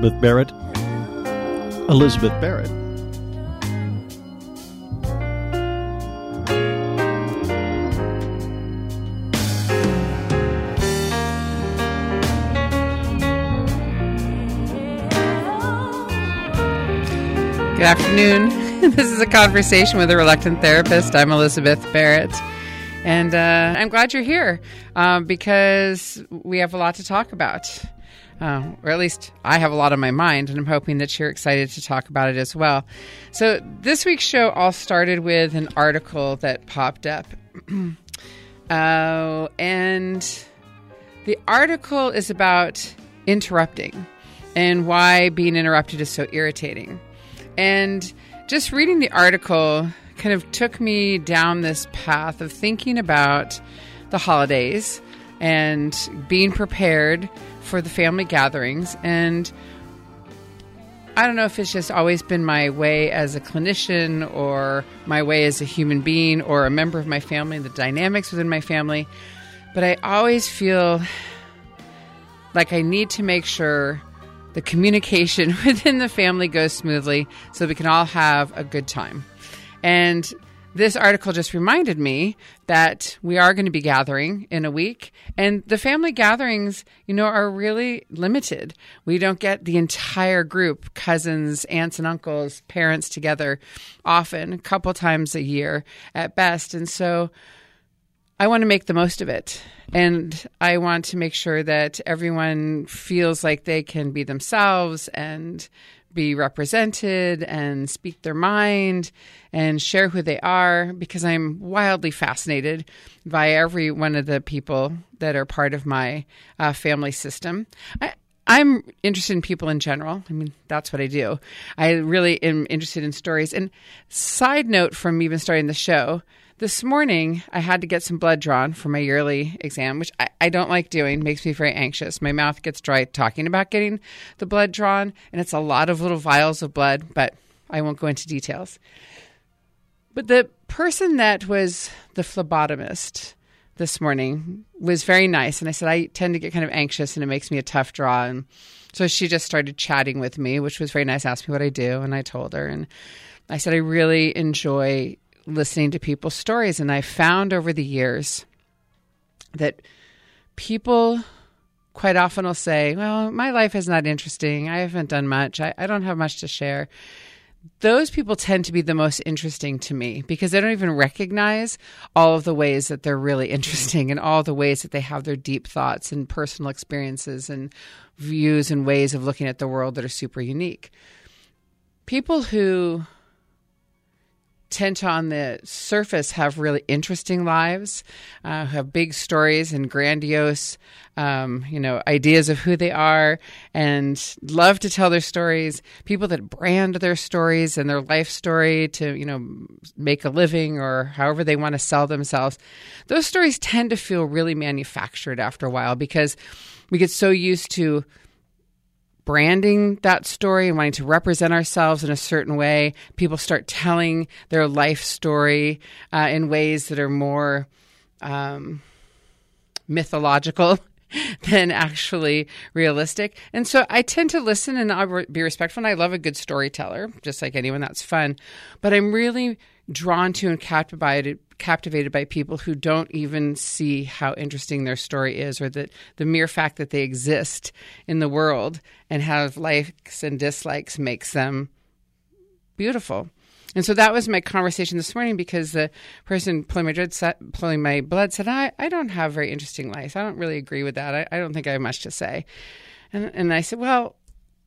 Elizabeth Barrett. Elizabeth Barrett. Good afternoon. This is a conversation with a reluctant therapist. I'm Elizabeth Barrett. And uh, I'm glad you're here uh, because we have a lot to talk about. Uh, or at least I have a lot on my mind, and I'm hoping that you're excited to talk about it as well. So, this week's show all started with an article that popped up. uh, and the article is about interrupting and why being interrupted is so irritating. And just reading the article kind of took me down this path of thinking about the holidays and being prepared for the family gatherings. And I don't know if it's just always been my way as a clinician or my way as a human being or a member of my family, the dynamics within my family, but I always feel like I need to make sure the communication within the family goes smoothly so we can all have a good time. And this article just reminded me that we are going to be gathering in a week and the family gatherings you know are really limited we don't get the entire group cousins aunts and uncles parents together often a couple times a year at best and so I want to make the most of it. And I want to make sure that everyone feels like they can be themselves and be represented and speak their mind and share who they are because I'm wildly fascinated by every one of the people that are part of my uh, family system. I, I'm interested in people in general. I mean, that's what I do. I really am interested in stories. And side note from even starting the show, this morning, I had to get some blood drawn for my yearly exam, which I, I, don't like doing, makes me very anxious. My mouth gets dry talking about getting the blood drawn, and it's a lot of little vials of blood, but I won't go into details. But the person that was the phlebotomist this morning was very nice, and I said, I tend to get kind of anxious, and it makes me a tough draw. And so she just started chatting with me, which was very nice, asked me what I do, and I told her. And I said, I really enjoy listening to people's stories. And I found over the years that people quite often will say, Well, my life is not interesting. I haven't done much. I, I don't have much to share. Those people tend to be the most interesting to me because they don't even recognize all of the ways that they're really interesting and all the ways that they have their deep thoughts and personal experiences and views and ways of looking at the world that are super unique. People who tend to, on the surface, have really interesting lives, uh, have big stories and grandiose, um, you know, ideas of who they are, and love to tell their stories. People that brand their stories and their life story to, you know, make a living or however they want to sell themselves. Those stories tend to feel really manufactured after a while because we get so used to branding that story and wanting to represent ourselves in a certain way, people start telling their life story uh, in ways that are more um, mythological than actually realistic. And so I tend to listen and I'll be respectful. And I love a good storyteller, just like anyone. That's fun. But I'm really drawn to and captivated captivated by people who don't even see how interesting their story is or that the mere fact that they exist in the world and have likes and dislikes makes them beautiful. And so that was my conversation this morning because the person pulling my blood, pulling my blood said, I, I don't have very interesting life. I don't really agree with that. I, I don't think I have much to say. And, and I said, Well,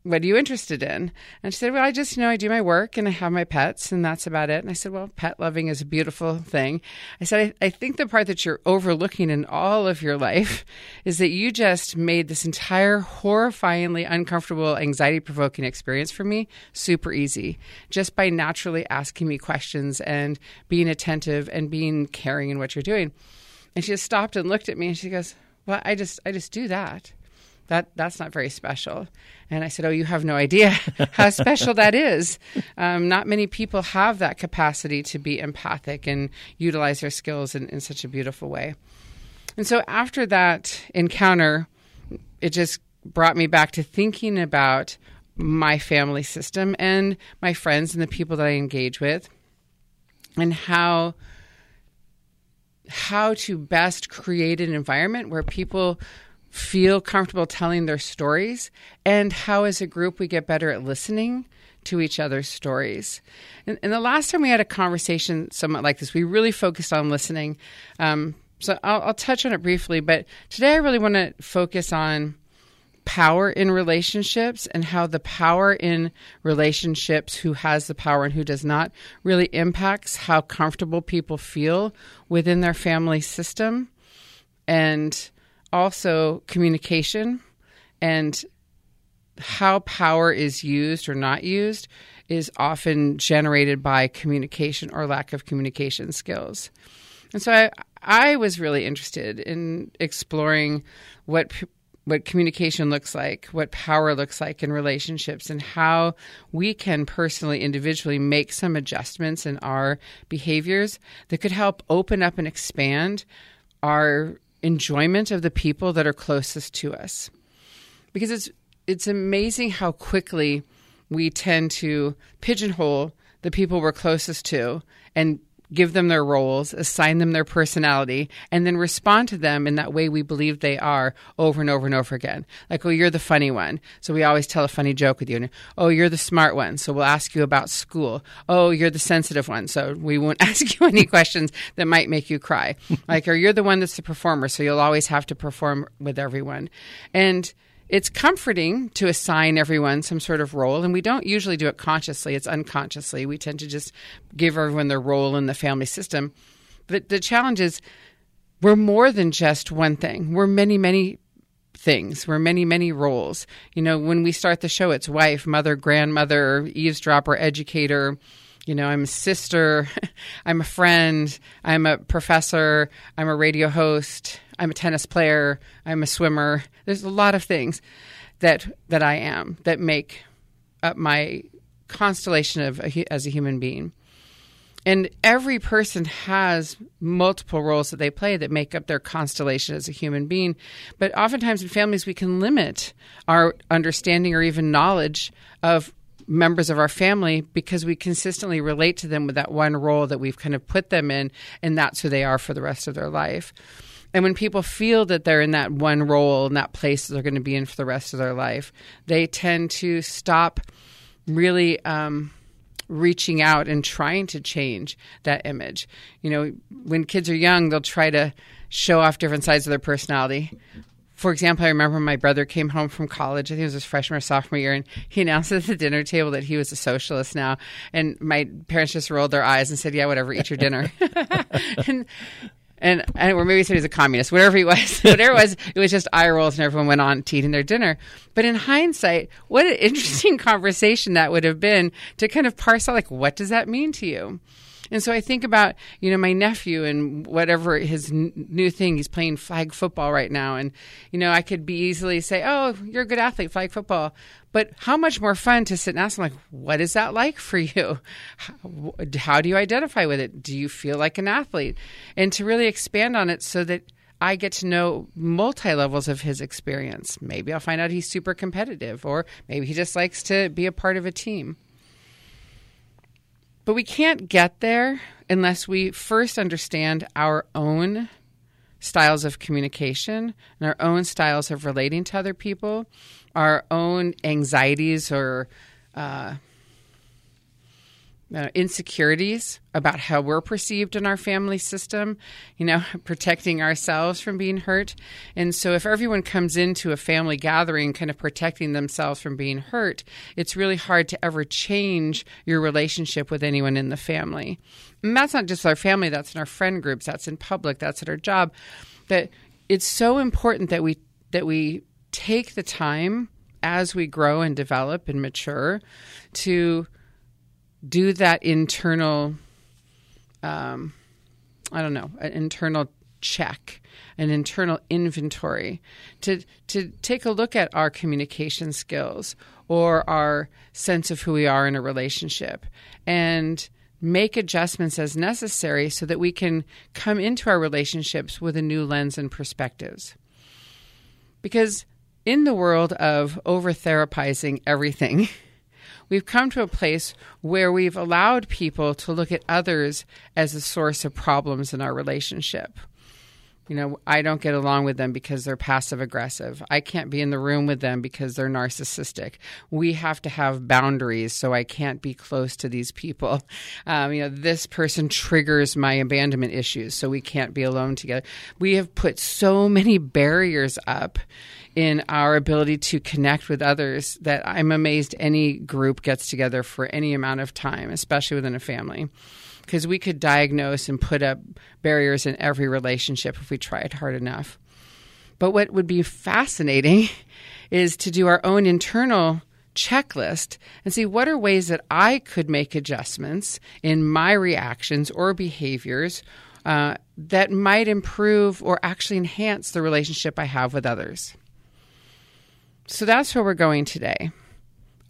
what are you interested in? And she said, Well, I just, you know, I do my work and I have my pets and that's about it. And I said, Well, pet loving is a beautiful thing. I said, I, I think the part that you're overlooking in all of your life is that you just made this entire horrifyingly uncomfortable, anxiety provoking experience for me super easy just by naturally asking me questions and being attentive and being caring in what you're doing. And she just stopped and looked at me and she goes, Well, I just, I just do that that that's not very special. And I said, Oh, you have no idea how special that is. Um, not many people have that capacity to be empathic and utilize their skills in, in such a beautiful way. And so after that encounter, it just brought me back to thinking about my family system and my friends and the people that I engage with and how how to best create an environment where people feel comfortable telling their stories and how as a group we get better at listening to each other's stories. And, and the last time we had a conversation somewhat like this, we really focused on listening. Um, so I'll, I'll touch on it briefly, but today I really want to focus on power in relationships and how the power in relationships, who has the power and who does not, really impacts how comfortable people feel within their family system. And also communication and how power is used or not used is often generated by communication or lack of communication skills. And so I, I was really interested in exploring what what communication looks like, what power looks like in relationships, and how we can personally, individually make some adjustments in our behaviors that could help open up and expand our enjoyment of the people that are closest to us. Because it's it's amazing how quickly we tend to pigeonhole the people we're closest to and give them their roles, assign them their personality, and then respond to them in that way we believe they are over and over and over again. Like, oh, you're the funny one. So we always tell a funny joke with you. And, oh, you're the smart one. So we'll ask you about school. Oh, you're the sensitive one. So we won't ask you any questions that might make you cry. like, or you're the one that's the performer. So you'll always have to perform with everyone. And it's comforting to assign everyone some sort of role, and we don't usually do it consciously, it's unconsciously. We tend to just give everyone their role in the family system. But the challenge is we're more than just one thing, we're many, many things. We're many, many roles. You know, when we start the show, it's wife, mother, grandmother, eavesdropper, educator. You know, I'm a sister, I'm a friend, I'm a professor, I'm a radio host, I'm a tennis player, I'm a swimmer. There's a lot of things that that I am that make up my constellation of a, as a human being. And every person has multiple roles that they play that make up their constellation as a human being. But oftentimes in families, we can limit our understanding or even knowledge of members of our family because we consistently relate to them with that one role that we've kind of put them in, and that's who they are for the rest of their life. And when people feel that they're in that one role and that place that they're going to be in for the rest of their life, they tend to stop really um, reaching out and trying to change that image. You know, when kids are young, they'll try to show off different sides of their personality. For example, I remember my brother came home from college. I think it was his freshman or sophomore year, and he announced at the dinner table that he was a socialist now. And my parents just rolled their eyes and said, "Yeah, whatever, eat your dinner." and and, and or maybe said he was a communist, whatever he was, whatever it was, it was just eye rolls and everyone went on to eating their dinner. But in hindsight, what an interesting conversation that would have been to kind of parse out like, what does that mean to you? And so I think about, you know, my nephew and whatever his n- new thing, he's playing flag football right now. And, you know, I could be easily say, oh, you're a good athlete, flag football. But how much more fun to sit and ask him, like, what is that like for you? How, how do you identify with it? Do you feel like an athlete? And to really expand on it so that I get to know multi levels of his experience. Maybe I'll find out he's super competitive, or maybe he just likes to be a part of a team. But we can't get there unless we first understand our own styles of communication and our own styles of relating to other people, our own anxieties or uh, uh, insecurities about how we're perceived in our family system, you know, protecting ourselves from being hurt. And so, if everyone comes into a family gathering kind of protecting themselves from being hurt, it's really hard to ever change your relationship with anyone in the family. And that's not just our family, that's in our friend groups, that's in public, that's at our job. That it's so important that we that we take the time as we grow and develop and mature to do that internal, um, I don't know, an internal check, an internal inventory to to take a look at our communication skills or our sense of who we are in a relationship and make adjustments as necessary so that we can come into our relationships with a new lens and perspectives. Because in the world of over therapizing everything, we've come to a place where we've allowed people to look at others as a source of problems in our relationship. You know, I don't get along with them because they're passive aggressive. I can't be in the room with them because they're narcissistic. We have to have boundaries, so I can't be close to these people. Um, you know, this person triggers my abandonment issues, so we can't be alone together. We have put so many barriers up in our ability to connect with others that I'm amazed any group gets together for any amount of time, especially within a family. Because we could diagnose and put up barriers in every relationship if we tried hard enough. But what would be fascinating is to do our own internal checklist and see what are ways that I could make adjustments in my reactions or behaviors uh, that might improve or actually enhance the relationship I have with others. So that's where we're going today.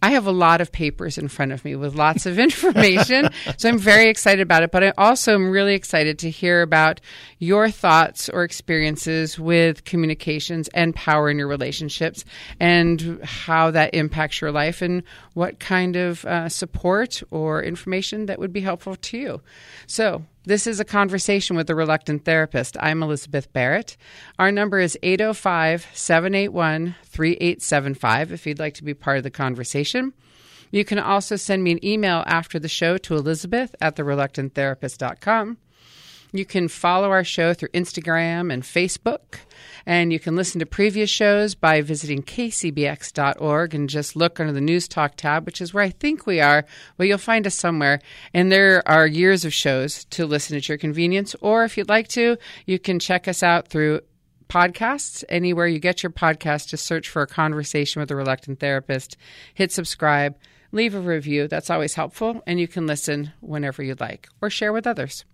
I have a lot of papers in front of me with lots of information. so I'm very excited about it. But I also am really excited to hear about your thoughts or experiences with communications and power in your relationships and how that impacts your life and what kind of uh, support or information that would be helpful to you. So this is a conversation with a reluctant therapist. I'm Elizabeth Barrett. Our number is 805 781 3875 if you'd like to be part of the conversation. You can also send me an email after the show to elizabeth at thereluctanttherapist.com. You can follow our show through Instagram and Facebook. And you can listen to previous shows by visiting kcbx.org and just look under the News Talk tab, which is where I think we are. Well, you'll find us somewhere. And there are years of shows to listen at your convenience. Or if you'd like to, you can check us out through podcasts anywhere you get your podcast just search for a conversation with a reluctant therapist hit subscribe leave a review that's always helpful and you can listen whenever you'd like or share with others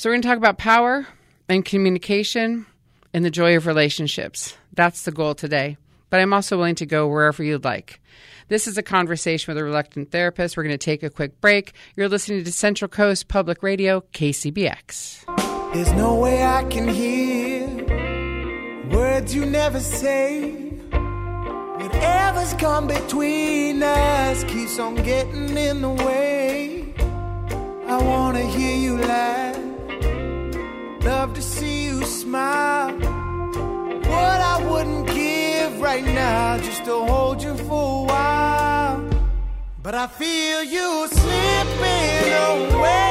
so we're going to talk about power and communication and the joy of relationships. That's the goal today. But I'm also willing to go wherever you'd like. This is a conversation with a reluctant therapist. We're going to take a quick break. You're listening to Central Coast Public Radio, KCBX. There's no way I can hear words you never say. Whatever's come between us keeps on getting in the way. I want to hear you laugh, love to see you smile. What I wouldn't give right now just to hold you for a while. But I feel you slipping away.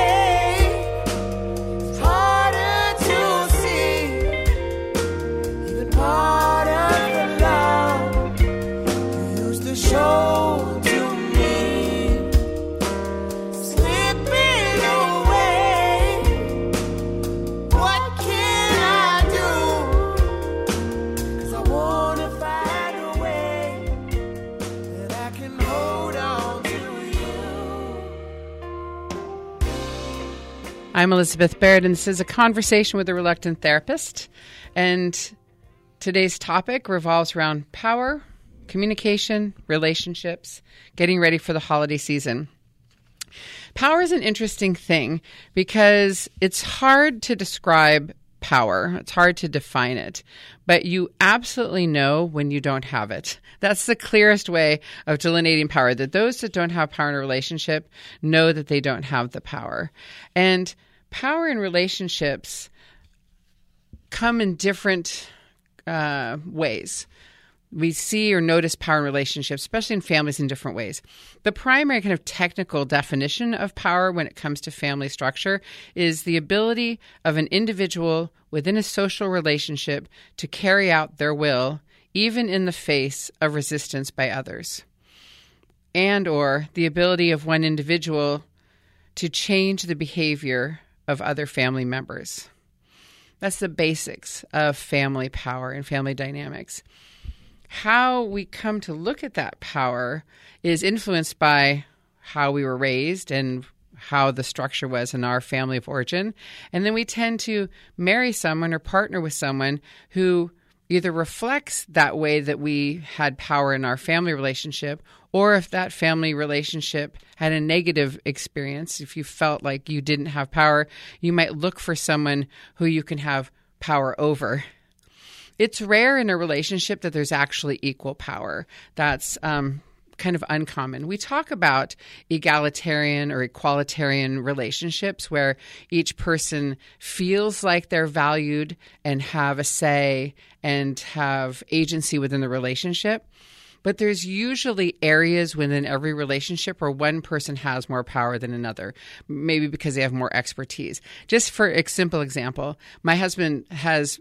I'm Elizabeth Barrett, and this is a conversation with a reluctant therapist. And today's topic revolves around power, communication, relationships, getting ready for the holiday season. Power is an interesting thing because it's hard to describe power. It's hard to define it, but you absolutely know when you don't have it. That's the clearest way of delineating power that those that don't have power in a relationship know that they don't have the power. And power in relationships come in different uh, ways. We see or notice power in relationships, especially in families, in different ways. The primary kind of technical definition of power when it comes to family structure is the ability of an individual within a social relationship to carry out their will, even in the face of resistance by others, and or the ability of one individual to change the behavior of other family members. That's the basics of family power and family dynamics how we come to look at that power is influenced by how we were raised and how the structure was in our family of origin. And then we tend to marry someone or partner with someone who either reflects that way that we had power in our family relationship, or if that family relationship had a negative experience, if you felt like you didn't have power, you might look for someone who you can have power over it's rare in a relationship that there's actually equal power. That's um, kind of uncommon. We talk about egalitarian or equalitarian relationships where each person feels like they're valued and have a say and have agency within the relationship. But there's usually areas within every relationship where one person has more power than another, maybe because they have more expertise. Just for a simple example, my husband has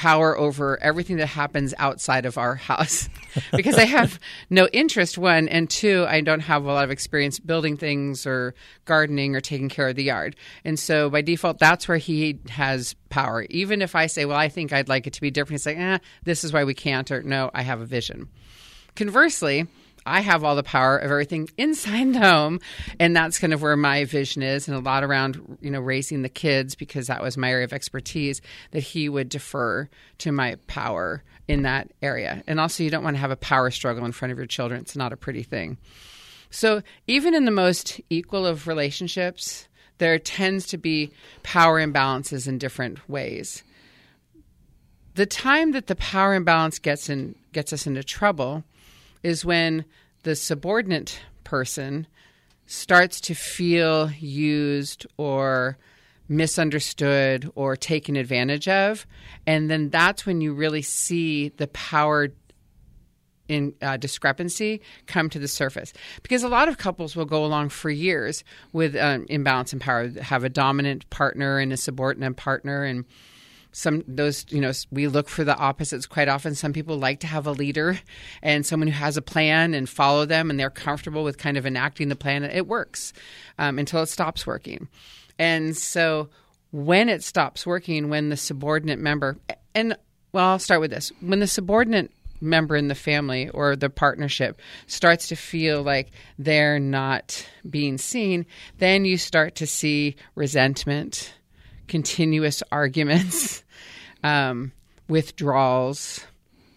power over everything that happens outside of our house because I have no interest, one, and two, I don't have a lot of experience building things or gardening or taking care of the yard. And so by default, that's where he has power. Even if I say, well, I think I'd like it to be different, he's like, eh, this is why we can't, or no, I have a vision. Conversely, I have all the power of everything inside the home, and that's kind of where my vision is, and a lot around you know raising the kids because that was my area of expertise. That he would defer to my power in that area, and also you don't want to have a power struggle in front of your children. It's not a pretty thing. So even in the most equal of relationships, there tends to be power imbalances in different ways. The time that the power imbalance gets in gets us into trouble is when the subordinate person starts to feel used or misunderstood or taken advantage of. And then that's when you really see the power in uh, discrepancy come to the surface because a lot of couples will go along for years with um, imbalance in power have a dominant partner and a subordinate partner and some those you know we look for the opposites quite often. Some people like to have a leader and someone who has a plan and follow them and they're comfortable with kind of enacting the plan it works um, until it stops working. And so when it stops working when the subordinate member and well i'll start with this. When the subordinate member in the family or the partnership starts to feel like they're not being seen then you start to see resentment continuous arguments, um, withdrawals,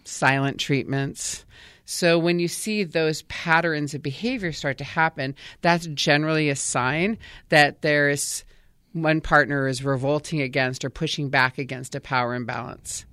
silent treatments. So when you see those patterns of behavior start to happen, that's generally a sign that there's one partner is revolting against or pushing back against a power imbalance.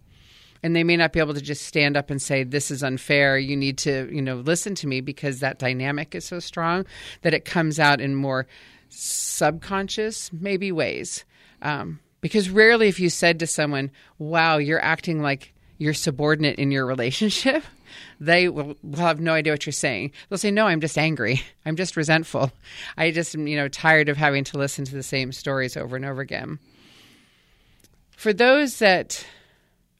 And they may not be able to just stand up and say, This is unfair. You need to, you know, listen to me because that dynamic is so strong that it comes out in more subconscious, maybe ways. Um, because rarely, if you said to someone, wow, you're acting like you're subordinate in your relationship, they will, will have no idea what you're saying. They'll say, no, I'm just angry. I'm just resentful. I just am, you know, tired of having to listen to the same stories over and over again. For those that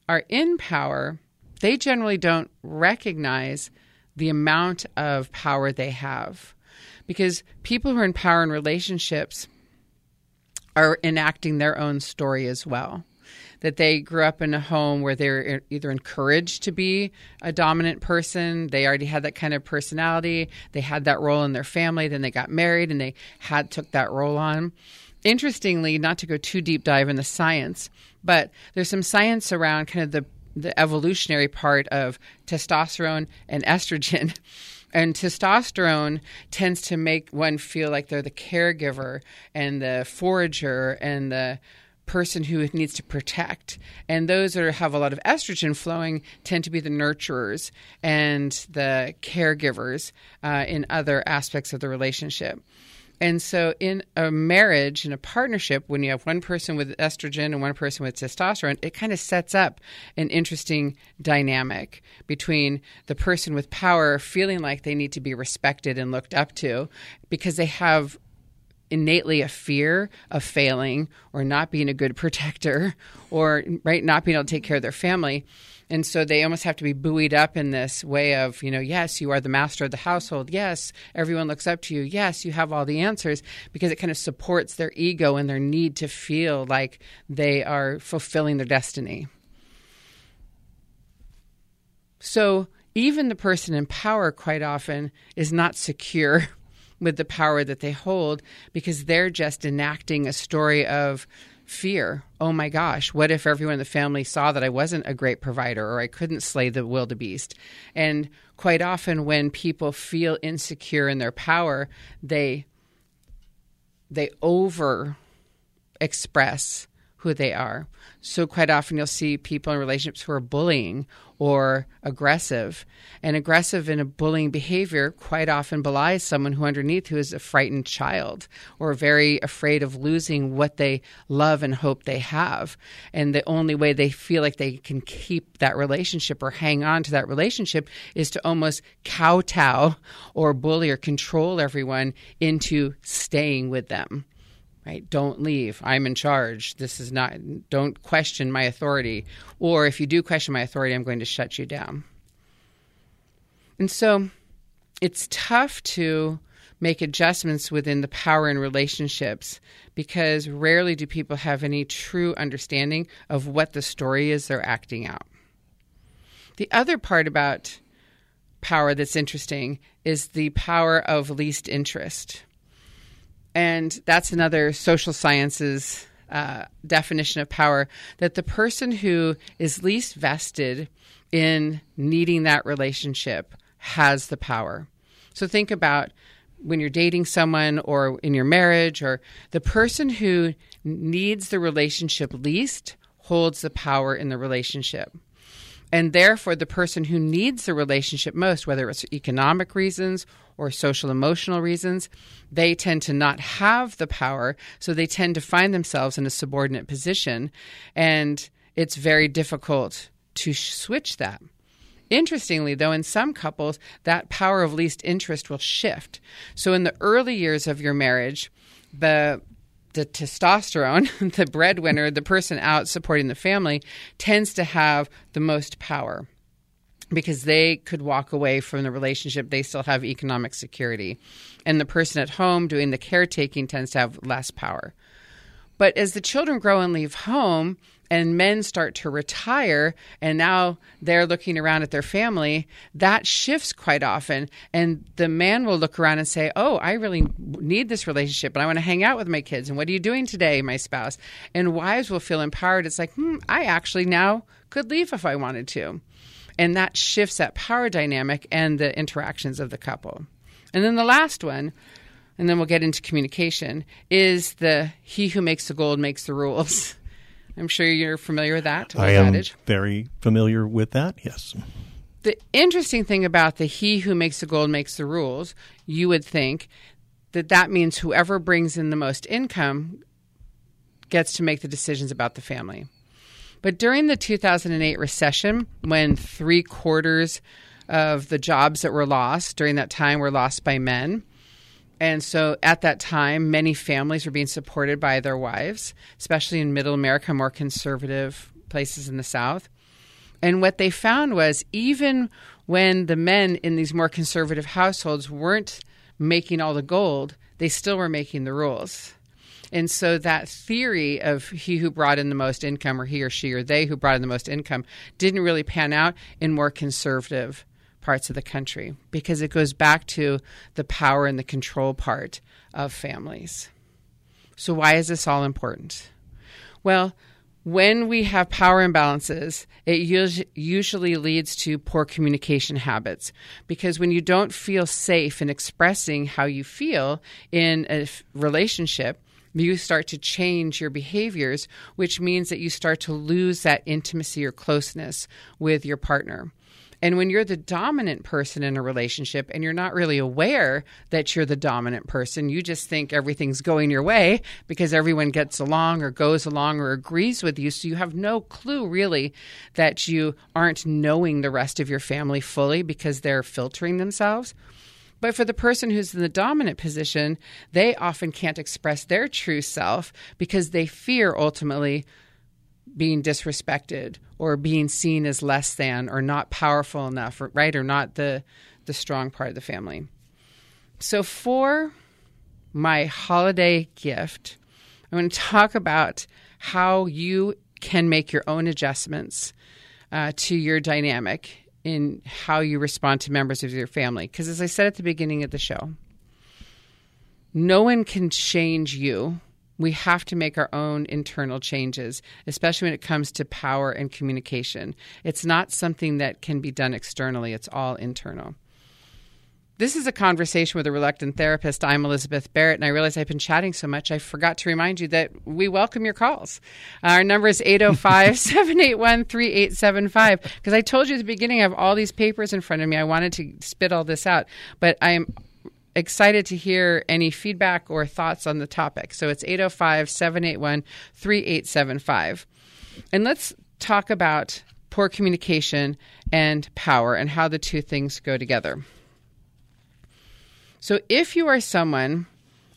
are in power, they generally don't recognize the amount of power they have. Because people who are in power in relationships – are enacting their own story as well. That they grew up in a home where they're either encouraged to be a dominant person, they already had that kind of personality, they had that role in their family, then they got married and they had took that role on. Interestingly, not to go too deep dive in the science, but there's some science around kind of the the evolutionary part of testosterone and estrogen And testosterone tends to make one feel like they're the caregiver and the forager and the person who needs to protect. And those that have a lot of estrogen flowing tend to be the nurturers and the caregivers uh, in other aspects of the relationship. And so, in a marriage, in a partnership, when you have one person with estrogen and one person with testosterone, it kind of sets up an interesting dynamic between the person with power feeling like they need to be respected and looked up to because they have innately a fear of failing or not being a good protector or right not being able to take care of their family and so they almost have to be buoyed up in this way of, you know, yes, you are the master of the household. Yes, everyone looks up to you. Yes, you have all the answers because it kind of supports their ego and their need to feel like they are fulfilling their destiny. So even the person in power quite often is not secure with the power that they hold because they're just enacting a story of fear. Oh my gosh, what if everyone in the family saw that I wasn't a great provider or I couldn't slay the wildebeest? And quite often when people feel insecure in their power, they they over express who they are. So, quite often, you'll see people in relationships who are bullying or aggressive. And aggressive in a bullying behavior quite often belies someone who, underneath, who is a frightened child or very afraid of losing what they love and hope they have. And the only way they feel like they can keep that relationship or hang on to that relationship is to almost kowtow or bully or control everyone into staying with them right? Don't leave. I'm in charge. This is not don't question my authority. Or if you do question my authority i'm going to shut you down. And so it's tough to make adjustments within the power in relationships because rarely do people have any true understanding of what the story is they're acting out. The other part about power that's interesting is the power of least interest and that's another social sciences uh, definition of power that the person who is least vested in needing that relationship has the power. So think about when you're dating someone or in your marriage, or the person who needs the relationship least holds the power in the relationship. And therefore, the person who needs the relationship most, whether it's economic reasons or social emotional reasons, they tend to not have the power. So they tend to find themselves in a subordinate position. And it's very difficult to switch that. Interestingly, though, in some couples, that power of least interest will shift. So in the early years of your marriage, the the testosterone, the breadwinner, the person out supporting the family, tends to have the most power because they could walk away from the relationship. They still have economic security. And the person at home doing the caretaking tends to have less power. But as the children grow and leave home, and men start to retire and now they're looking around at their family, that shifts quite often. And the man will look around and say, Oh, I really need this relationship and I want to hang out with my kids. And what are you doing today, my spouse? And wives will feel empowered. It's like, hmm, I actually now could leave if I wanted to. And that shifts that power dynamic and the interactions of the couple. And then the last one, and then we'll get into communication, is the he who makes the gold makes the rules. I'm sure you're familiar with that. I am adage. very familiar with that, yes. The interesting thing about the he who makes the gold makes the rules, you would think that that means whoever brings in the most income gets to make the decisions about the family. But during the 2008 recession, when three quarters of the jobs that were lost during that time were lost by men, and so at that time, many families were being supported by their wives, especially in middle America, more conservative places in the South. And what they found was even when the men in these more conservative households weren't making all the gold, they still were making the rules. And so that theory of he who brought in the most income, or he or she or they who brought in the most income, didn't really pan out in more conservative parts of the country because it goes back to the power and the control part of families. So, why is this all important? Well, when we have power imbalances, it usually leads to poor communication habits because when you don't feel safe in expressing how you feel in a relationship, you start to change your behaviors, which means that you start to lose that intimacy or closeness with your partner. And when you're the dominant person in a relationship and you're not really aware that you're the dominant person, you just think everything's going your way because everyone gets along or goes along or agrees with you. So you have no clue really that you aren't knowing the rest of your family fully because they're filtering themselves. But for the person who's in the dominant position, they often can't express their true self because they fear ultimately being disrespected or being seen as less than or not powerful enough, right? Or not the the strong part of the family. So for my holiday gift, I'm going to talk about how you can make your own adjustments uh, to your dynamic in how you respond to members of your family. Because as I said at the beginning of the show, no one can change you we have to make our own internal changes, especially when it comes to power and communication. It's not something that can be done externally, it's all internal. This is a conversation with a reluctant therapist. I'm Elizabeth Barrett, and I realize I've been chatting so much, I forgot to remind you that we welcome your calls. Our number is 805 781 3875. Because I told you at the beginning, I have all these papers in front of me. I wanted to spit all this out, but I am excited to hear any feedback or thoughts on the topic. So it's 805 781 3875. And let's talk about poor communication and power and how the two things go together. So if you are someone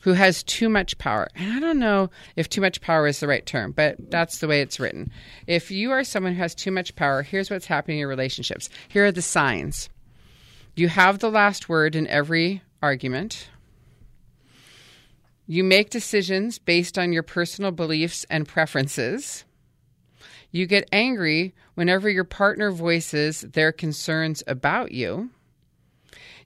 who has too much power, and I don't know if too much power is the right term, but that's the way it's written. If you are someone who has too much power, here's what's happening in your relationships. Here are the signs. You have the last word in every argument. You make decisions based on your personal beliefs and preferences. You get angry whenever your partner voices their concerns about you.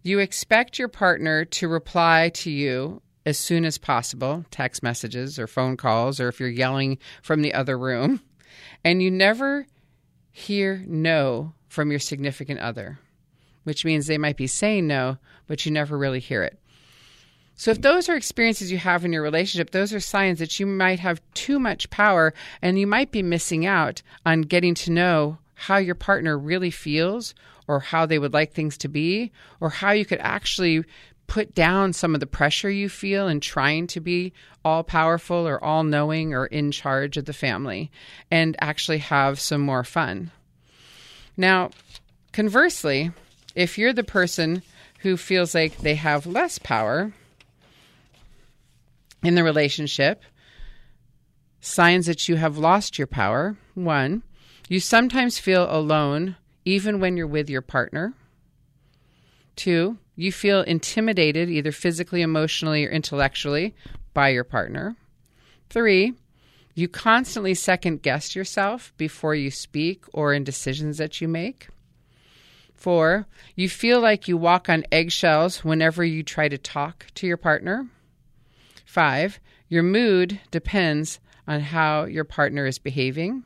You expect your partner to reply to you as soon as possible, text messages or phone calls, or if you're yelling from the other room. And you never hear no from your significant other, which means they might be saying no, but you never really hear it. So, if those are experiences you have in your relationship, those are signs that you might have too much power and you might be missing out on getting to know how your partner really feels or how they would like things to be, or how you could actually put down some of the pressure you feel in trying to be all powerful or all knowing or in charge of the family and actually have some more fun. Now, conversely, if you're the person who feels like they have less power in the relationship, signs that you have lost your power one, you sometimes feel alone even when you're with your partner. Two, you feel intimidated either physically, emotionally, or intellectually by your partner. Three, you constantly second guess yourself before you speak or in decisions that you make. Four, you feel like you walk on eggshells whenever you try to talk to your partner. Five, your mood depends on how your partner is behaving.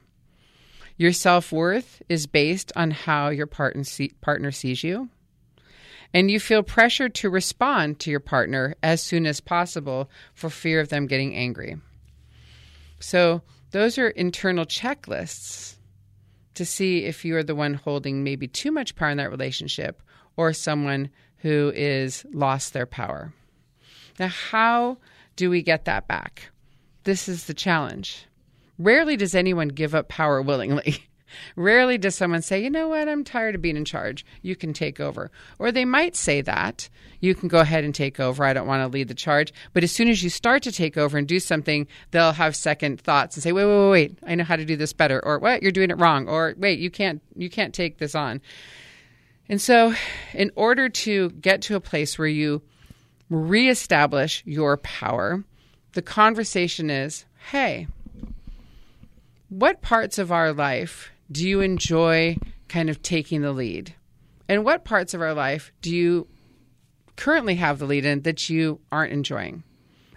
Your self worth is based on how your partner, see, partner sees you. And you feel pressured to respond to your partner as soon as possible for fear of them getting angry. So, those are internal checklists to see if you are the one holding maybe too much power in that relationship or someone who is lost their power. Now, how do we get that back? This is the challenge. Rarely does anyone give up power willingly. Rarely does someone say, you know what, I'm tired of being in charge. You can take over. Or they might say that. You can go ahead and take over. I don't want to lead the charge. But as soon as you start to take over and do something, they'll have second thoughts and say, wait, wait, wait, wait. I know how to do this better. Or what? You're doing it wrong. Or wait, you can't you can't take this on. And so in order to get to a place where you reestablish your power, the conversation is, hey, what parts of our life do you enjoy kind of taking the lead? And what parts of our life do you currently have the lead in that you aren't enjoying?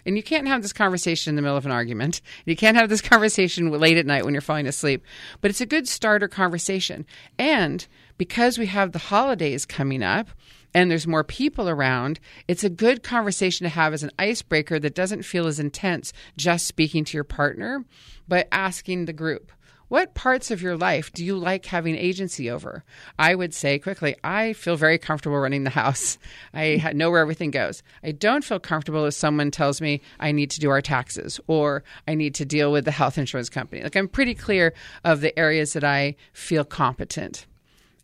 And you can't have this conversation in the middle of an argument. You can't have this conversation late at night when you're falling asleep. But it's a good starter conversation. And because we have the holidays coming up, and there's more people around, it's a good conversation to have as an icebreaker that doesn't feel as intense just speaking to your partner, but asking the group. What parts of your life do you like having agency over? I would say quickly, I feel very comfortable running the house. I know where everything goes. I don't feel comfortable if someone tells me I need to do our taxes or I need to deal with the health insurance company. Like I'm pretty clear of the areas that I feel competent.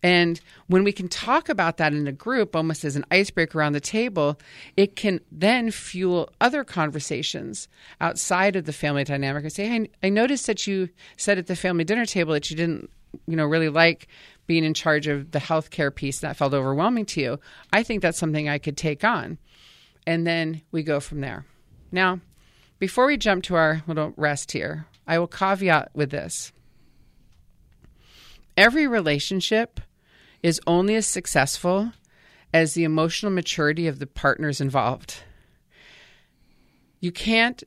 And when we can talk about that in a group, almost as an icebreaker around the table, it can then fuel other conversations outside of the family dynamic and say, hey, I noticed that you said at the family dinner table that you didn't, you know, really like being in charge of the healthcare piece that felt overwhelming to you. I think that's something I could take on. And then we go from there. Now, before we jump to our little rest here, I will caveat with this. Every relationship is only as successful as the emotional maturity of the partners involved. You can't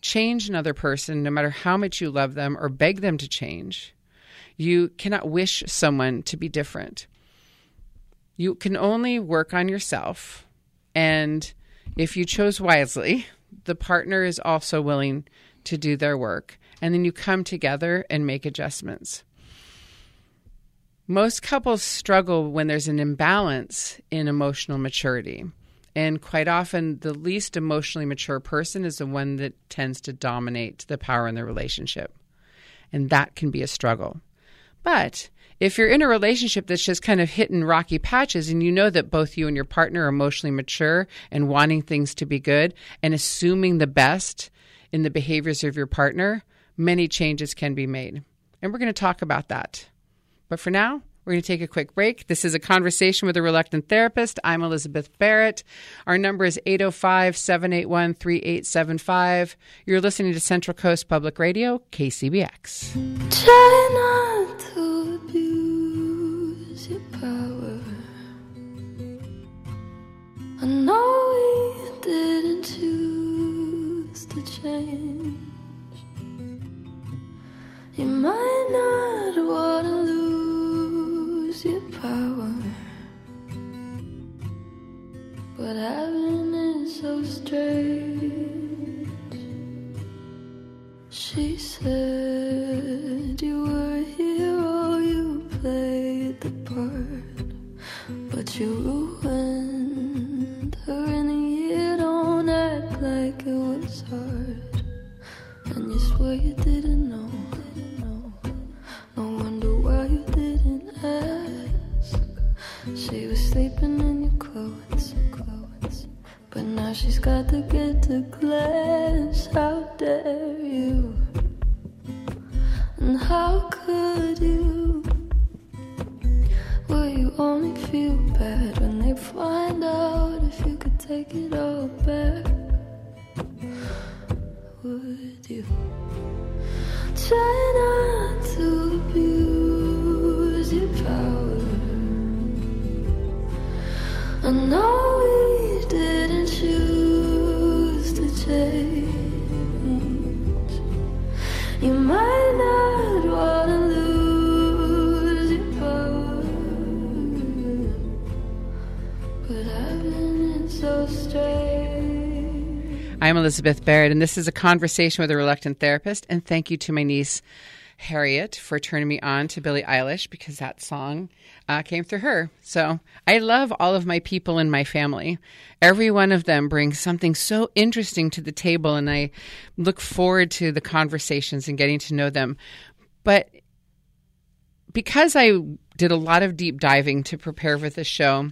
change another person no matter how much you love them or beg them to change. You cannot wish someone to be different. You can only work on yourself And if you chose wisely, the partner is also willing to do their work. And then you come together and make adjustments. Most couples struggle when there's an imbalance in emotional maturity. And quite often, the least emotionally mature person is the one that tends to dominate the power in the relationship. And that can be a struggle. But if you're in a relationship that's just kind of hitting rocky patches and you know that both you and your partner are emotionally mature and wanting things to be good and assuming the best in the behaviors of your partner, many changes can be made. And we're going to talk about that. But for now, we're going to take a quick break. This is a conversation with a reluctant therapist. I'm Elizabeth Barrett. Our number is 805 781 3875. You're listening to Central Coast Public Radio, KCBX. Try not to abuse your power. I know we didn't choose to change. You might not want to lose your power, but having it so strange. She said you were a hero, oh, you played the part, but you ruined her in a year. Don't act like it was hard, and you swear you. Didn't sleeping in your clothes, clothes. But now she's got to get to class. How dare you? And how could you? Will you only feel bad when they find out if you could take it all back? Would you? Try not to abuse I'm Elizabeth Barrett, and this is a conversation with a reluctant therapist. And thank you to my niece, Harriet, for turning me on to Billie Eilish because that song uh, came through her. So I love all of my people in my family. Every one of them brings something so interesting to the table, and I look forward to the conversations and getting to know them. But because I did a lot of deep diving to prepare for this show,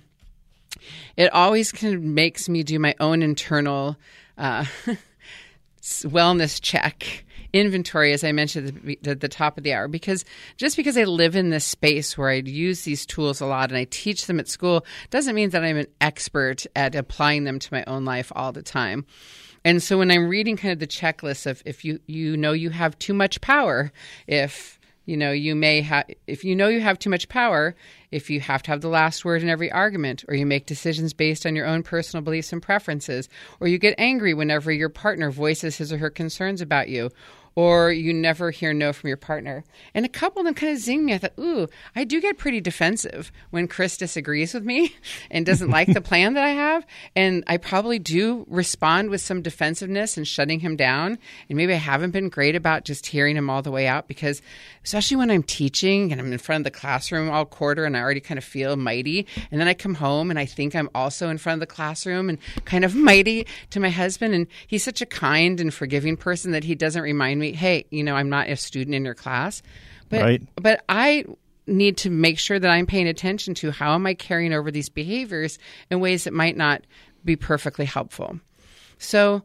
it always kind of makes me do my own internal uh, wellness check inventory, as I mentioned at the, at the, top of the hour, because just because I live in this space where I use these tools a lot and I teach them at school doesn't mean that I'm an expert at applying them to my own life all the time. And so when I'm reading kind of the checklist of if you you know you have too much power, if you know you may have if you know you have too much power if you have to have the last word in every argument or you make decisions based on your own personal beliefs and preferences or you get angry whenever your partner voices his or her concerns about you or you never hear no from your partner. And a couple of them kind of zing me. I thought, ooh, I do get pretty defensive when Chris disagrees with me and doesn't like the plan that I have. And I probably do respond with some defensiveness and shutting him down. And maybe I haven't been great about just hearing him all the way out because, especially when I'm teaching and I'm in front of the classroom all quarter and I already kind of feel mighty. And then I come home and I think I'm also in front of the classroom and kind of mighty to my husband. And he's such a kind and forgiving person that he doesn't remind me, hey, you know, I'm not a student in your class. But, Right. but I need to make sure that I'm paying attention to how am I carrying over these behaviors in ways that might not be perfectly helpful. So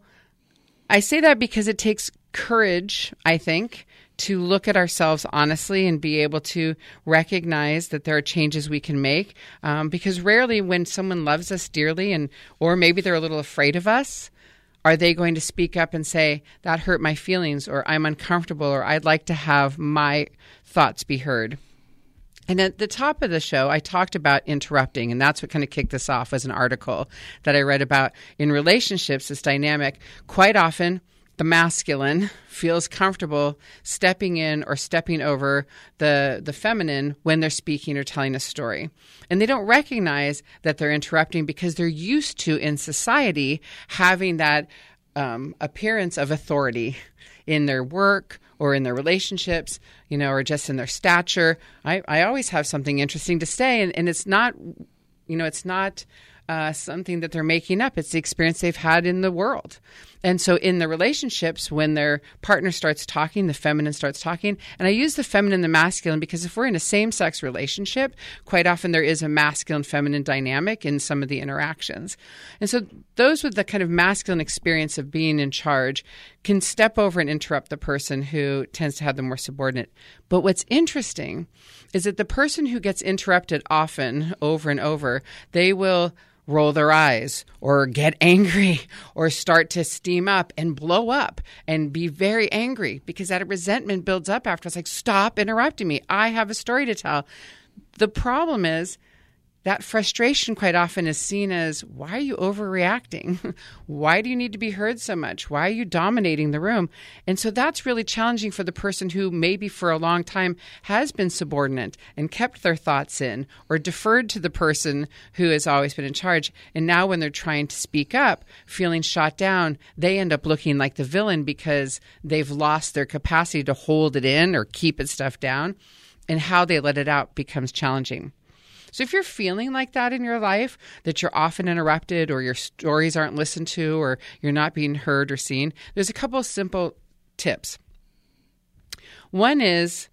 I say that because it takes courage, I think, to look at ourselves honestly and be able to recognize that there are changes we can make. Um, because rarely, when someone loves us dearly, and or maybe they're a little afraid of us, are they going to speak up and say that hurt my feelings, or I'm uncomfortable, or I'd like to have my thoughts be heard? And at the top of the show, I talked about interrupting, and that's what kind of kicked this off was an article that I read about in relationships, this dynamic. Quite often, the masculine feels comfortable stepping in or stepping over the the feminine when they're speaking or telling a story. And they don't recognize that they're interrupting because they're used to in society having that um, appearance of authority in their work or in their relationships, you know, or just in their stature. I, I always have something interesting to say, and, and it's not, you know, it's not uh, something that they're making up. It's the experience they've had in the world. And so in the relationships, when their partner starts talking, the feminine starts talking. And I use the feminine the masculine because if we're in a same sex relationship, quite often there is a masculine feminine dynamic in some of the interactions. And so those with the kind of masculine experience of being in charge can step over and interrupt the person who tends to have the more subordinate. But what's interesting is that the person who gets interrupted often over and over, they will roll their eyes or get angry or start to steam up and blow up and be very angry because that resentment builds up after. It's like stop interrupting me. I have a story to tell. The problem is that frustration quite often is seen as why are you overreacting? why do you need to be heard so much? Why are you dominating the room? And so that's really challenging for the person who maybe for a long time has been subordinate and kept their thoughts in or deferred to the person who has always been in charge. And now when they're trying to speak up, feeling shot down, they end up looking like the villain because they've lost their capacity to hold it in or keep it stuff down. And how they let it out becomes challenging. So if you're feeling like that in your life, that you're often interrupted or your stories aren't listened to or you're not being heard or seen, there's a couple of simple tips. One is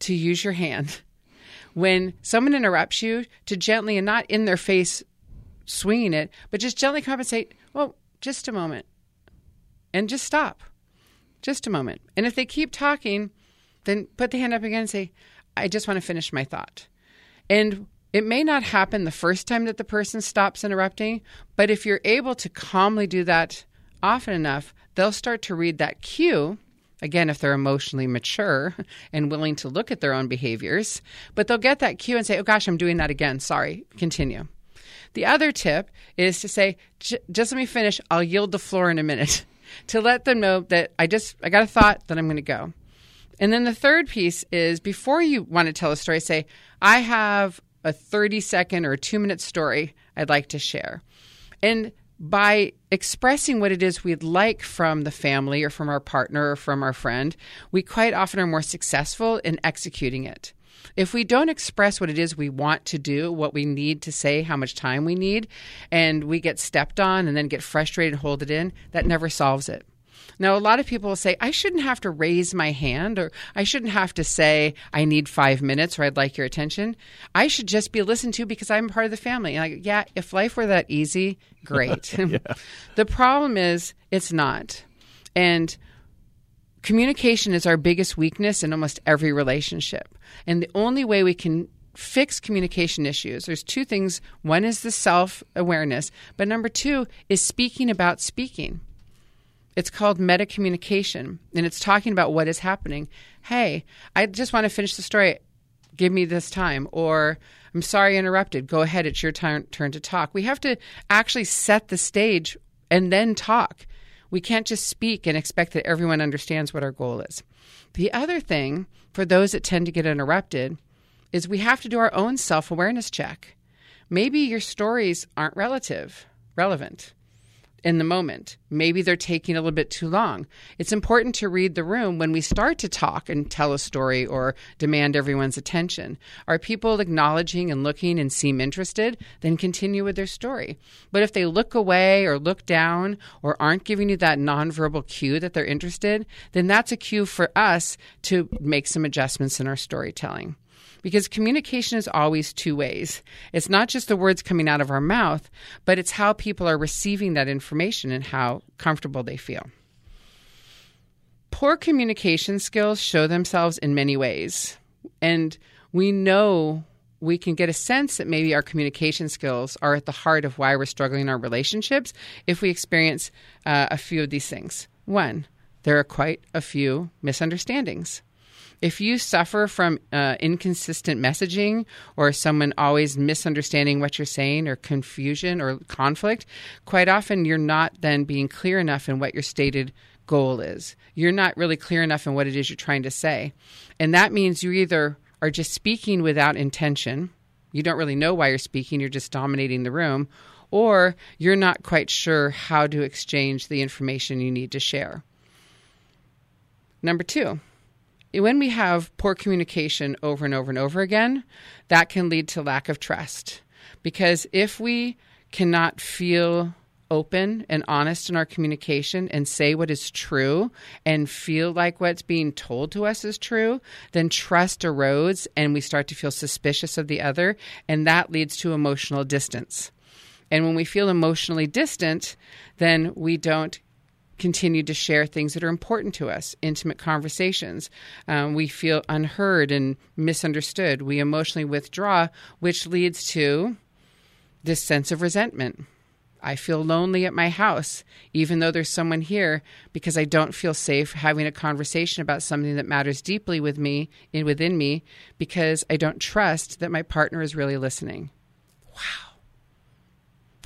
to use your hand. When someone interrupts you, to gently and not in their face swinging it, but just gently say, Well, just a moment. And just stop. Just a moment. And if they keep talking, then put the hand up again and say, I just want to finish my thought. And it may not happen the first time that the person stops interrupting, but if you're able to calmly do that often enough, they'll start to read that cue. Again, if they're emotionally mature and willing to look at their own behaviors, but they'll get that cue and say, Oh gosh, I'm doing that again. Sorry, continue. The other tip is to say, Just let me finish. I'll yield the floor in a minute to let them know that I just, I got a thought that I'm going to go. And then the third piece is before you want to tell a story, say, I have a 30 second or a two minute story I'd like to share. And by expressing what it is we'd like from the family or from our partner or from our friend, we quite often are more successful in executing it. If we don't express what it is we want to do, what we need to say, how much time we need, and we get stepped on and then get frustrated and hold it in, that never solves it. Now, a lot of people will say, I shouldn't have to raise my hand or I shouldn't have to say, I need five minutes or I'd like your attention. I should just be listened to because I'm part of the family. And like, yeah, if life were that easy, great. yeah. the problem is, it's not. And communication is our biggest weakness in almost every relationship. And the only way we can fix communication issues. There's two things. One is the self awareness, but number two is speaking about speaking. It's called meta communication, and it's talking about what is happening. Hey, I just want to finish the story. Give me this time. Or, I'm sorry I interrupted. Go ahead. It's your turn, turn to talk. We have to actually set the stage and then talk. We can't just speak and expect that everyone understands what our goal is. The other thing, for those that tend to get interrupted, is we have to do our own self awareness check. Maybe your stories aren't relative, relevant in the moment. Maybe they're taking a little bit too long. It's important to read the room when we start to talk and tell a story or demand everyone's attention. Are people acknowledging and looking and seem interested? Then continue with their story. But if they look away or look down or aren't giving you that nonverbal cue that they're interested, then that's a cue for us to make some adjustments in our storytelling because communication is always two ways. It's not just the words coming out of our mouth, but it's how people are receiving that information and how comfortable they feel. Poor communication skills show themselves in many ways. And we know we can get a sense that maybe our communication skills are at the heart of why we're struggling in our relationships if we experience uh, a few of these things. One, there are quite a few misunderstandings. If you suffer from uh, inconsistent messaging or someone always misunderstanding what you're saying or confusion or conflict, quite often you're not then being clear enough in what your stated goal is. You're not really clear enough in what it is you're trying to say. And that means you either are just speaking without intention, you don't really know why you're speaking, you're just dominating the room, or you're not quite sure how to exchange the information you need to share. Number two, when we have poor communication over and over and over again, that can lead to lack of trust. Because if we cannot feel open and honest in our communication and say what is true and feel like what's being told to us is true, then trust erodes and we start to feel suspicious of the other, and that leads to emotional distance. And when we feel emotionally distant, then we don't continue to share things that are important to us, intimate conversations. Um, we feel unheard and misunderstood. We emotionally withdraw, which leads to this sense of resentment. I feel lonely at my house, even though there's someone here, because I don't feel safe having a conversation about something that matters deeply with me and within me, because I don't trust that my partner is really listening. Wow.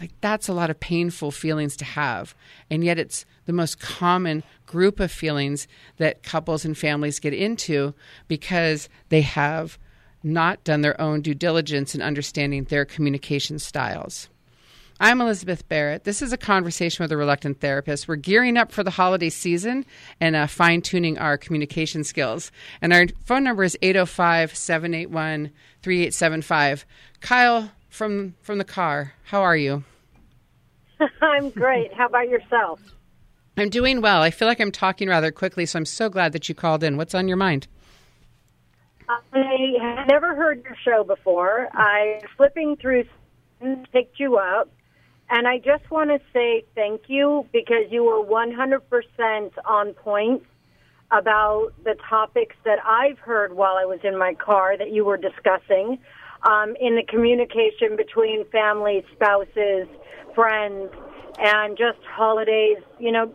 Like that's a lot of painful feelings to have. And yet it's the most common group of feelings that couples and families get into because they have not done their own due diligence in understanding their communication styles. I'm Elizabeth Barrett. This is a conversation with a reluctant therapist. We're gearing up for the holiday season and uh, fine tuning our communication skills. And our phone number is 805 781 3875. Kyle from, from the car, how are you? I'm great. How about yourself? I'm doing well. I feel like I'm talking rather quickly, so I'm so glad that you called in. What's on your mind? I had never heard your show before. I flipping through picked you up and I just want to say thank you because you were 100% on point about the topics that I've heard while I was in my car that you were discussing um, in the communication between families, spouses, friends, and just holidays, you know,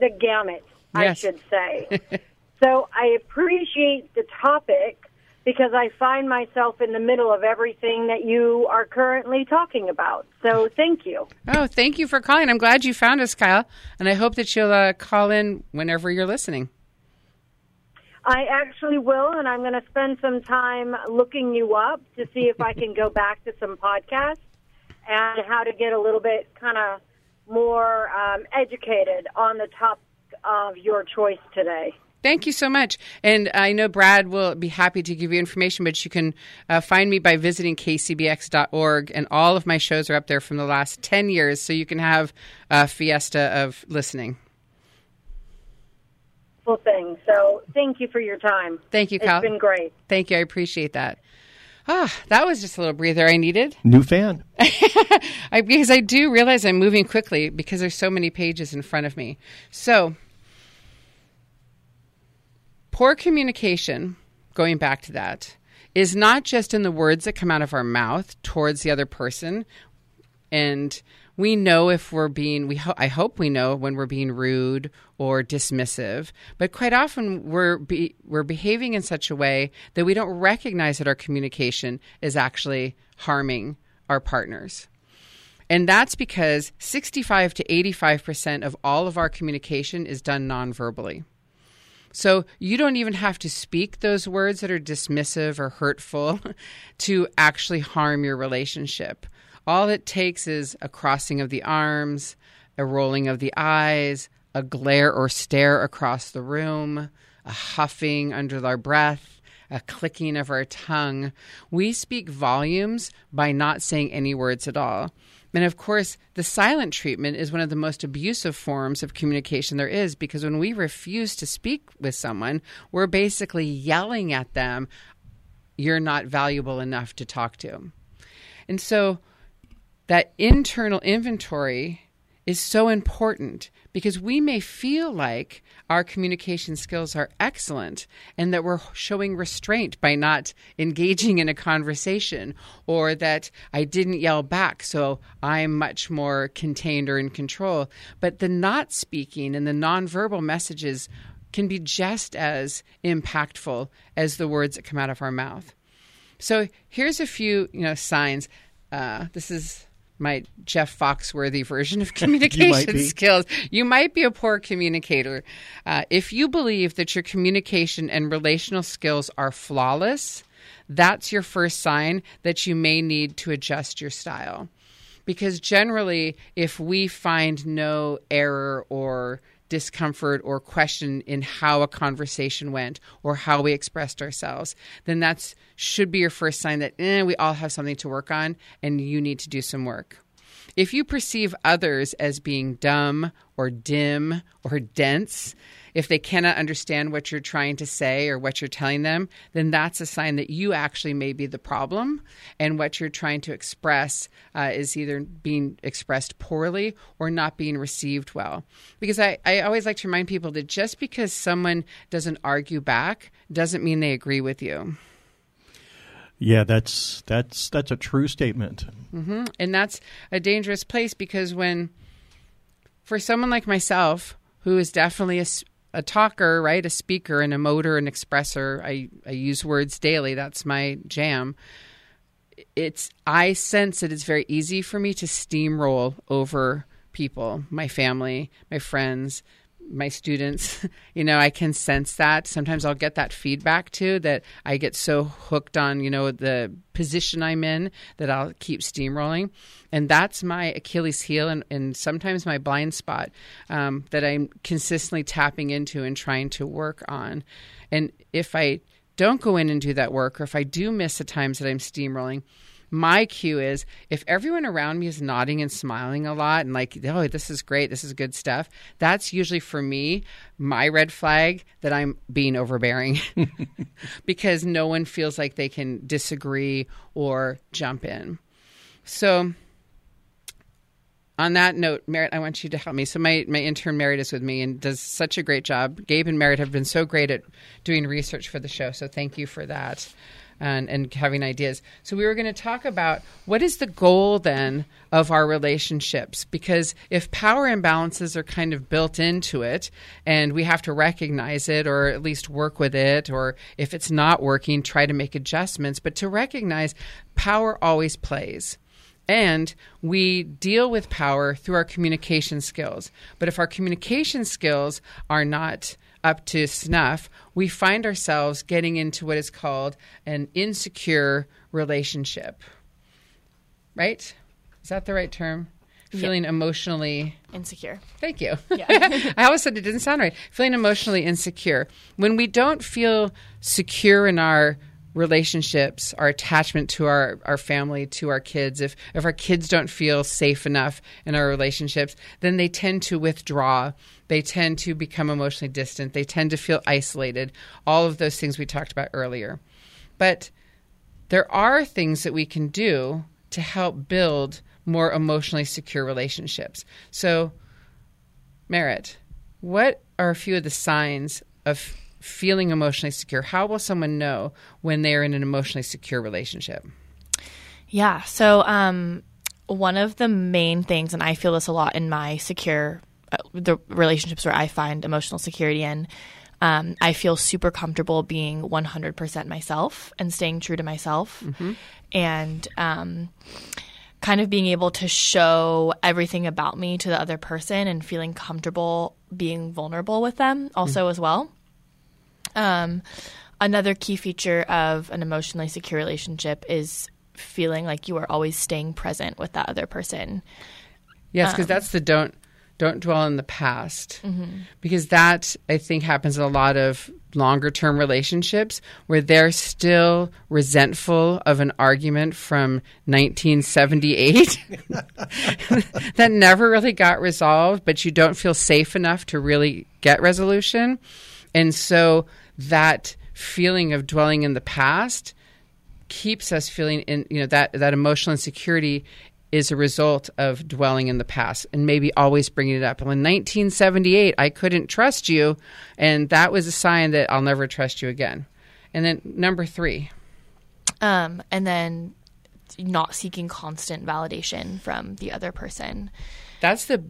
the gamut, yes. I should say. so I appreciate the topic because I find myself in the middle of everything that you are currently talking about. So thank you. Oh, thank you for calling. I'm glad you found us, Kyle. And I hope that you'll uh, call in whenever you're listening. I actually will, and I'm going to spend some time looking you up to see if I can go back to some podcasts and how to get a little bit kind of more um, educated on the topic of your choice today. Thank you so much. And I know Brad will be happy to give you information, but you can uh, find me by visiting kcbx.org. And all of my shows are up there from the last 10 years, so you can have a fiesta of listening. Full thing. So thank you for your time. Thank you, Kyle. It's been great. Thank you. I appreciate that. Ah, that was just a little breather I needed. New fan. I, because I do realize I'm moving quickly because there's so many pages in front of me. So Poor communication, going back to that, is not just in the words that come out of our mouth towards the other person. And we know if we're being, we ho- I hope we know when we're being rude or dismissive, but quite often we're, be- we're behaving in such a way that we don't recognize that our communication is actually harming our partners. And that's because 65 to 85% of all of our communication is done non-verbally. So you don't even have to speak those words that are dismissive or hurtful to actually harm your relationship. All it takes is a crossing of the arms, a rolling of the eyes, a glare or stare across the room, a huffing under our breath, a clicking of our tongue. We speak volumes by not saying any words at all. And of course, the silent treatment is one of the most abusive forms of communication there is because when we refuse to speak with someone, we're basically yelling at them, you're not valuable enough to talk to. And so that internal inventory is so important because we may feel like our communication skills are excellent and that we're showing restraint by not engaging in a conversation or that I didn't yell back, so I'm much more contained or in control. But the not speaking and the nonverbal messages can be just as impactful as the words that come out of our mouth. So here's a few, you know, signs. Uh, this is my Jeff Foxworthy version of communication be. skills. You might be a poor communicator. Uh, if you believe that your communication and relational skills are flawless, that's your first sign that you may need to adjust your style. Because generally, if we find no error or discomfort or question in how a conversation went or how we expressed ourselves, then that should be your first sign that eh, we all have something to work on and you need to do some work. If you perceive others as being dumb or dim or dense, if they cannot understand what you're trying to say or what you're telling them, then that's a sign that you actually may be the problem and what you're trying to express uh, is either being expressed poorly or not being received well. Because I, I always like to remind people that just because someone doesn't argue back doesn't mean they agree with you. Yeah, that's that's that's a true statement. Mm-hmm. And that's a dangerous place because when, for someone like myself, who is definitely a talker, right, a speaker, and a motor, an expressor, I, I use words daily. That's my jam. It's I sense that it's very easy for me to steamroll over people, my family, my friends, my students. you know, I can sense that. Sometimes I'll get that feedback too that I get so hooked on, you know, the position I'm in that I'll keep steamrolling. And that's my Achilles heel and, and sometimes my blind spot um, that I'm consistently tapping into and trying to work on. And if I don't go in and do that work, or if I do miss the times that I'm steamrolling, my cue is if everyone around me is nodding and smiling a lot and like, oh, this is great, this is good stuff, that's usually for me my red flag that I'm being overbearing because no one feels like they can disagree or jump in. So, on that note, Merritt, I want you to help me. So my, my intern Merritt is with me and does such a great job. Gabe and Merritt have been so great at doing research for the show. So thank you for that and, and having ideas. So we were going to talk about what is the goal then of our relationships? Because if power imbalances are kind of built into it and we have to recognize it or at least work with it, or if it's not working, try to make adjustments, but to recognize power always plays. And we deal with power through our communication skills. But if our communication skills are not up to snuff, we find ourselves getting into what is called an insecure relationship. Right? Is that the right term? Feeling emotionally Insecure. Thank you. I always said it didn't sound right. Feeling emotionally insecure. When we don't feel secure in our relationships, our attachment to our, our family, to our kids, if, if our kids don't feel safe enough in our relationships, then they tend to withdraw. They tend to become emotionally distant. They tend to feel isolated. All of those things we talked about earlier. But there are things that we can do to help build more emotionally secure relationships. So, Merritt, what are a few of the signs of feeling emotionally secure? How will someone know when they're in an emotionally secure relationship? Yeah. So, um, one of the main things, and I feel this a lot in my secure, uh, the relationships where I find emotional security in, um, I feel super comfortable being 100% myself and staying true to myself. And, um, kind of being able to show everything about me to the other person and feeling comfortable being vulnerable with them also as well. Um, another key feature of an emotionally secure relationship is feeling like you are always staying present with that other person. Yes, because that's the don't don't dwell in the past. Because that I think happens in a lot of longer term relationships where they're still resentful of an argument from 1978 that never really got resolved, but you don't feel safe enough to really get resolution. And so that feeling of dwelling in the past keeps us feeling in you know that that emotional insecurity is a result of dwelling in the past and maybe always bringing it up. Well, in 1978, I couldn't trust you, and that was a sign that I'll never trust you again. And then number three, Um, and then not seeking constant validation from the other person. that's the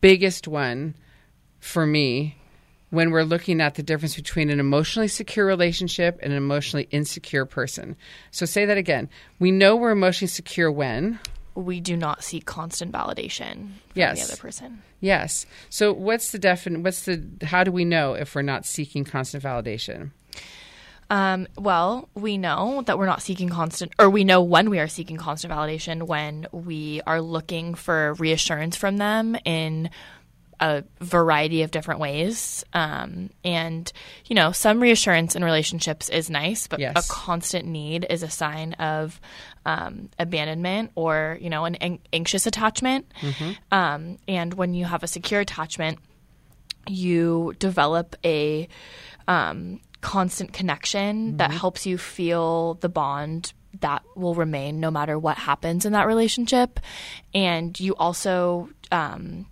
biggest one for me when we're looking at the difference between an emotionally secure relationship and an emotionally insecure person. So say that again. We know we're emotionally secure when we do not seek constant validation from Yes. the other person. Yes. So what's the defin? What's the? How do we know if we're not seeking constant validation? Um, well, we know that we're not seeking constant, or we know when we are seeking constant validation when we are looking for reassurance from them in a variety of different ways. Um, and, you know, some reassurance in relationships is nice, but Yes. a constant need is a sign of um, abandonment or, you know, an an- anxious attachment. Um, and when you have a secure attachment, you develop a um, constant connection that helps you feel the bond that will remain no matter what happens in that relationship. And you also, um,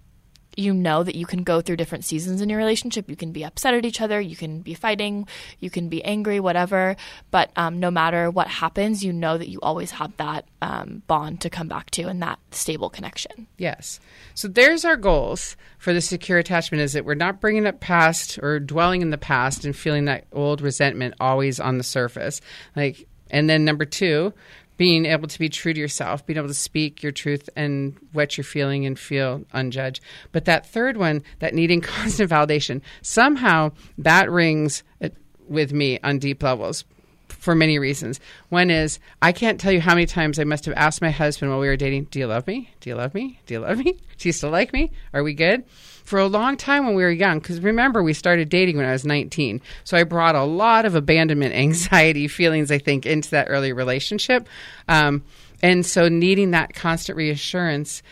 you know that you can go through different seasons in your relationship. You can be upset at each other, you can be fighting, you can be angry, whatever. But um, no matter what happens, you know that you always have that um, bond to come back to and that stable connection. Yes. So there's our goals for the secure attachment is that we're not bringing up past or dwelling in the past and feeling that old resentment always on the surface. Like and then number 2, being able to be true to yourself, being able to speak your truth and what you're feeling and feel unjudged. But that third one, that needing constant validation, somehow that rings uh, with me on deep levels for many reasons. One is I can't tell you how many times I must have asked my husband while we were dating, "Do you love me? Do you love me? Do you love me? Do you still like me? Are we good?" For a long time when we were young, because remember we started dating when I was 19, so I brought a lot of abandonment anxiety feelings, I think, into that early relationship, um, and so needing that constant reassurance.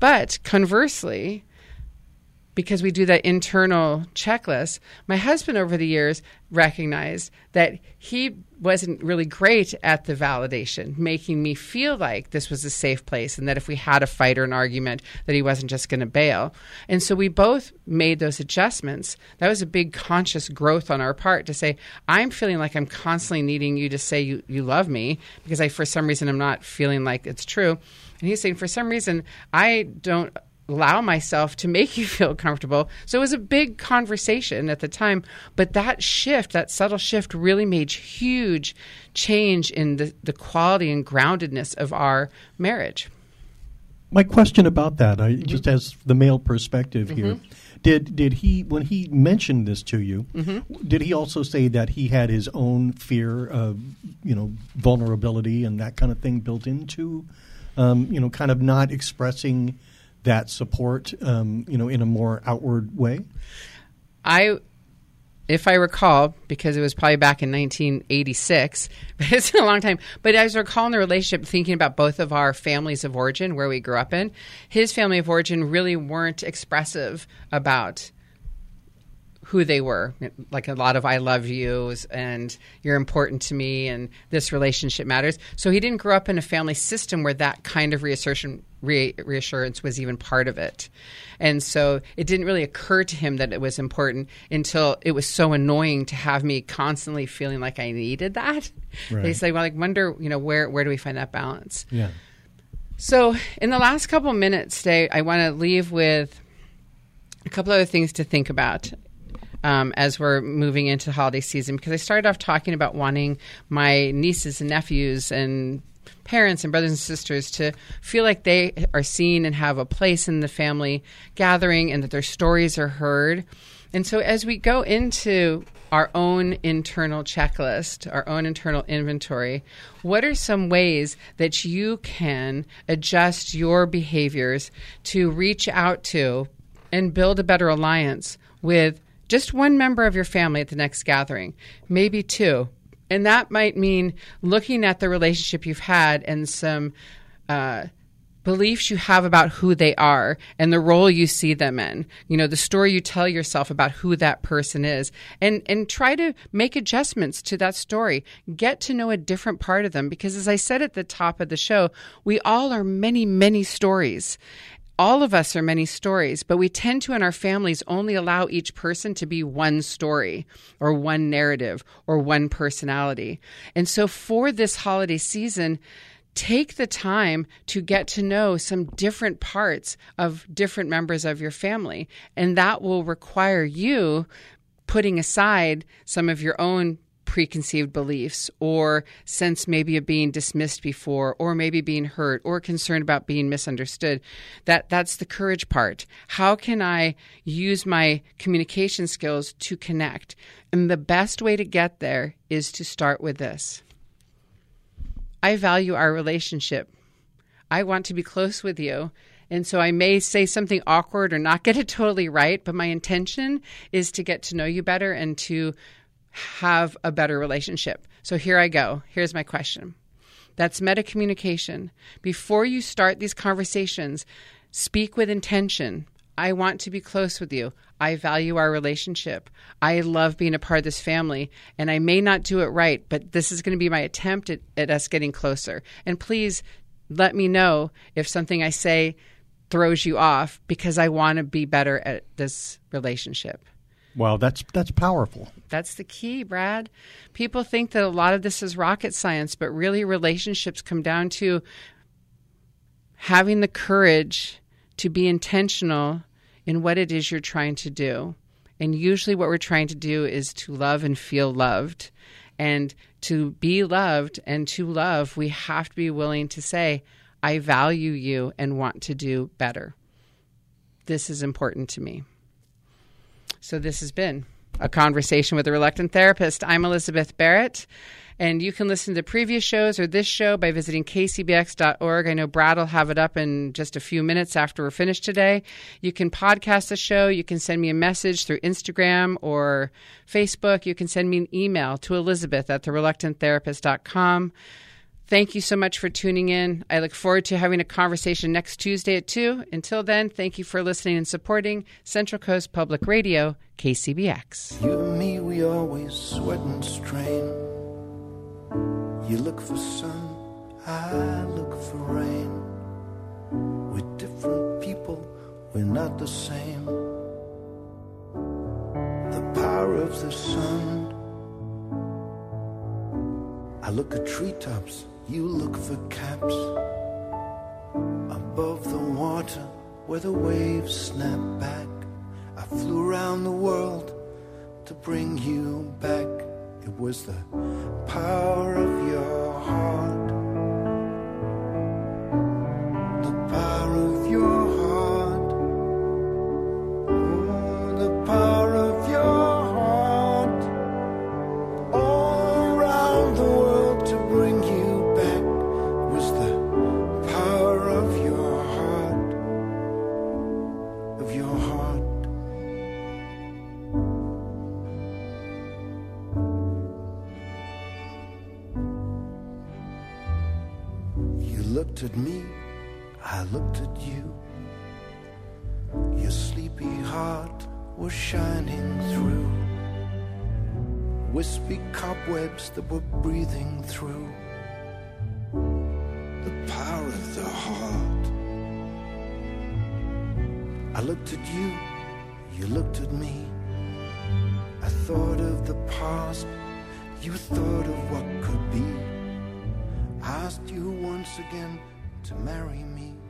But conversely, because we do that internal checklist, my husband over the years recognized that he wasn't really great at the validation, making me feel like this was a safe place and that if we had a fight or an argument, that he wasn't just going to bail. And so we both made those adjustments. That was a big conscious growth on our part to say, I'm feeling like I'm constantly needing you to say you, you love me because I, for some reason, I'm not feeling like it's true. And he's saying, for some reason, I don't allow myself to make you feel comfortable. So it was a big conversation at the time, but that shift, that subtle shift really made huge change in the, the quality and groundedness of our marriage. My question about that, I, mm-hmm. just as the male perspective here, mm-hmm. did did he when he mentioned this to you, mm-hmm. did he also say that he had his own fear of you know vulnerability and that kind of thing built into, um, you know, kind of not expressing that support, um, you know, in a more outward way? I, if I recall, because it was probably back in 1986, but it's been a long time. But as I recall in the relationship, thinking about both of our families of origin, where we grew up in, his family of origin really weren't expressive about who they were. Like a lot of i love yous and you're important to me and this relationship matters. So he didn't grow up in a family system where that kind of reassertion re- reassurance was even part of it. And so it didn't really occur to him that it was important until it was so annoying to have me constantly feeling like i needed that. Right. they say well like wonder you know where where do we find that balance? Yeah. so, in the last couple minutes today, I want to leave with a couple other things to think about um, as we're moving into the holiday season. Because I started off talking about wanting my nieces and nephews and parents and brothers and sisters to feel like they are seen and have a place in the family gathering and that their stories are heard. And so, as we go into our own internal checklist, our own internal inventory, what are some ways that you can adjust your behaviors to reach out to and build a better alliance with just one member of your family at the next gathering, maybe two? And that might mean looking at the relationship you've had and some uh, beliefs you have about who they are and the role you see them in. You know the story you tell yourself about who that person is. And and try to make adjustments to that story. Get to know a different part of them because as i said at the top of the show we all are many many stories all of us are many stories, but we tend to in our families only allow each person to be one story or one narrative or one personality. And so for this holiday season, take the time to get to know some different parts of different members of your family. And that will require you putting aside some of your own preconceived beliefs or sense maybe of being dismissed before or maybe being hurt or concerned about being misunderstood. That that's the courage part. How can i use my communication skills to connect? And the best way to get there is to start with this. I value our relationship. I want to be close with you. And so I may say something awkward or not get it totally right, but my intention is to get to know you better and to have a better relationship. So here I go. Here's my question. That's meta communication. Before you start these conversations, speak with intention. I want to be close with you. I value our relationship. I love being a part of this family, and I may not do it right, but this is going to be my attempt at, at us getting closer. And please let me know if something I say throws you off because I want to be better at this relationship. Wow, that's that's powerful. That's the key, Brad. People think that a lot of this is rocket science, but really relationships come down to having the courage to be intentional in what it is you're trying to do. And usually what we're trying to do is to love and feel loved. And to be loved and to love, we have to be willing to say, I value you and want to do better. This is important to me. So this has been a conversation with a reluctant therapist. I'm Elizabeth Barrett. And you can listen to previous shows or this show by visiting kcbx.org. I know Brad will have it up in just a few minutes after we're finished today. You can podcast the show. You can send me a message through Instagram or Facebook. You can send me an email to elizabeth at thereluctanttherapist.com. Thank you so much for tuning in. I look forward to having a conversation next Tuesday at 2. Until then, thank you for listening and supporting Central Coast Public Radio, KCBX. You and me, we always sweat and strain. You look for sun, I look for rain. We're different people, we're not the same. The power of the sun. I look at treetops you look for caps above the water where the waves snap back. I flew around the world to bring you back. It was the power of your heart. Looked at you. Your sleepy heart was shining through. Wispy cobwebs that were breathing through. The power of the heart. I looked at you, you looked at me. I thought of the past, you thought of what could be. Asked you once again to marry me.